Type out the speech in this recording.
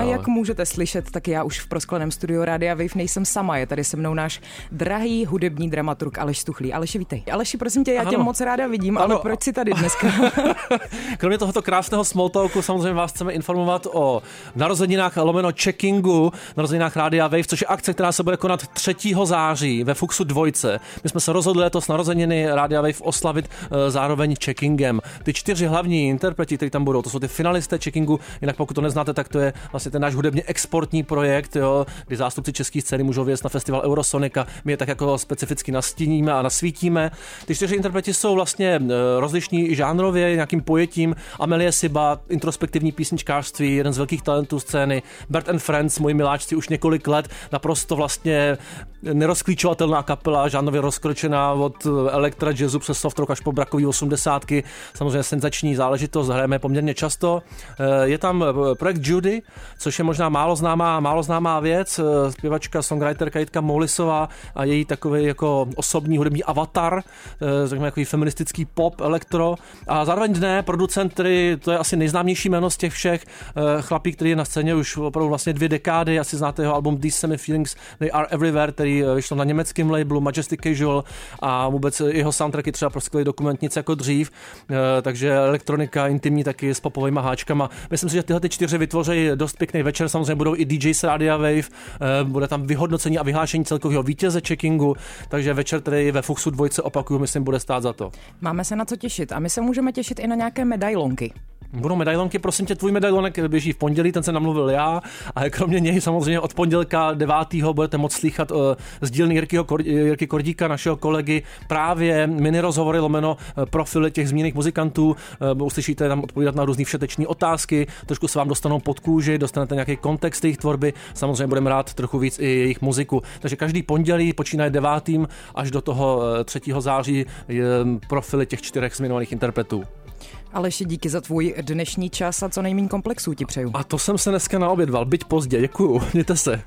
A jak můžete slyšet, tak já už v proskleném studiu Rádia Wave nejsem sama. Je tady se mnou náš drahý hudební dramaturg Aleš Stuchlý. Aleši, vítej. Aleši, prosím tě, já ano. tě moc ráda vidím, ano. ale proč jsi tady dneska? Kromě tohoto krásného smalltalku samozřejmě vás chceme informovat o narozeninách lomeno checkingu, narozeninách Rádia Wave, což je akce, která se bude konat 3. září ve Fuxu dvojce. My jsme se rozhodli letos narozeniny Rádia Wave oslavit e, zároveň checkingem. Ty čtyři hlavní interpreti, kteří tam budou, to jsou ty finalisté checkingu, jinak pokud to neznáte, tak to je vlastně ten náš hudebně exportní projekt, jo, kdy zástupci české scény můžou věc na festival Eurosonika. My je tak jako specificky nastíníme a nasvítíme. Ty čtyři interpreti jsou vlastně e, rozlišní žánrově, nějakým pojetím. Amelie Siba, introspektivní písničkářství, jeden z velkých talentů scény. Bert and Friends, moji miláčci už několik let, naprosto vlastně nerozklíčovatelná kapela, žánrově rozkročená od elektra jazzu přes soft rock až po brakový osmdesátky. Samozřejmě senzační záležitost, hrajeme poměrně často. E, je tam projekt Judy, což je možná málo známá, málo známá věc. E, zpěvačka, songwriterka Jitka Moulisová a její takový jako osobní hudební avatar, e, řekněme takový feministický pop, elektro. A zároveň dne producent, který to je asi nejznámější jméno z těch všech chlapí, který je na scéně už opravdu vlastně dvě dekády. Asi znáte jeho album These Semi Feelings, They Are Everywhere, který vyšel na německém labelu Majestic Casual a vůbec jeho soundtracky třeba pro skvělý dokumentnice jako dřív. Takže elektronika intimní taky s popovými háčkama. Myslím si, že tyhle ty čtyři vytvoří dost pěkný večer. Samozřejmě budou i DJ z Radia Wave, eh, bude tam vyhodnocení a vyhlášení celkového vítěze checkingu, takže večer, který ve Fuxu dvojce opakuju, myslím, bude stát za to. Máme se na co těšit a my se můžeme těšit i na nějaké medailonky. Budou medailonky, prosím tě, tvůj medailonek běží v pondělí, ten se namluvil já, a kromě něj samozřejmě od pondělka 9. budete moct slychat uh, z dílny Jirkyho, Jirky Kordíka, našeho kolegy, právě mini rozhovory lomeno uh, profily těch zmíněných muzikantů. Uh, uslyšíte tam odpovídat na různé všeteční otázky, trošku se vám dostanou pod kůži, dostanete nějaký kontext jejich tvorby, samozřejmě budeme rád trochu víc i jejich muziku. Takže každý pondělí počínaje 9. až do toho 3. září profily těch čtyřech zmiňovaných interpretů. Aleši, díky za tvůj dnešní čas a co nejméně komplexů ti přeju. A to jsem se dneska naobědval, byť pozdě, děkuju, mějte se.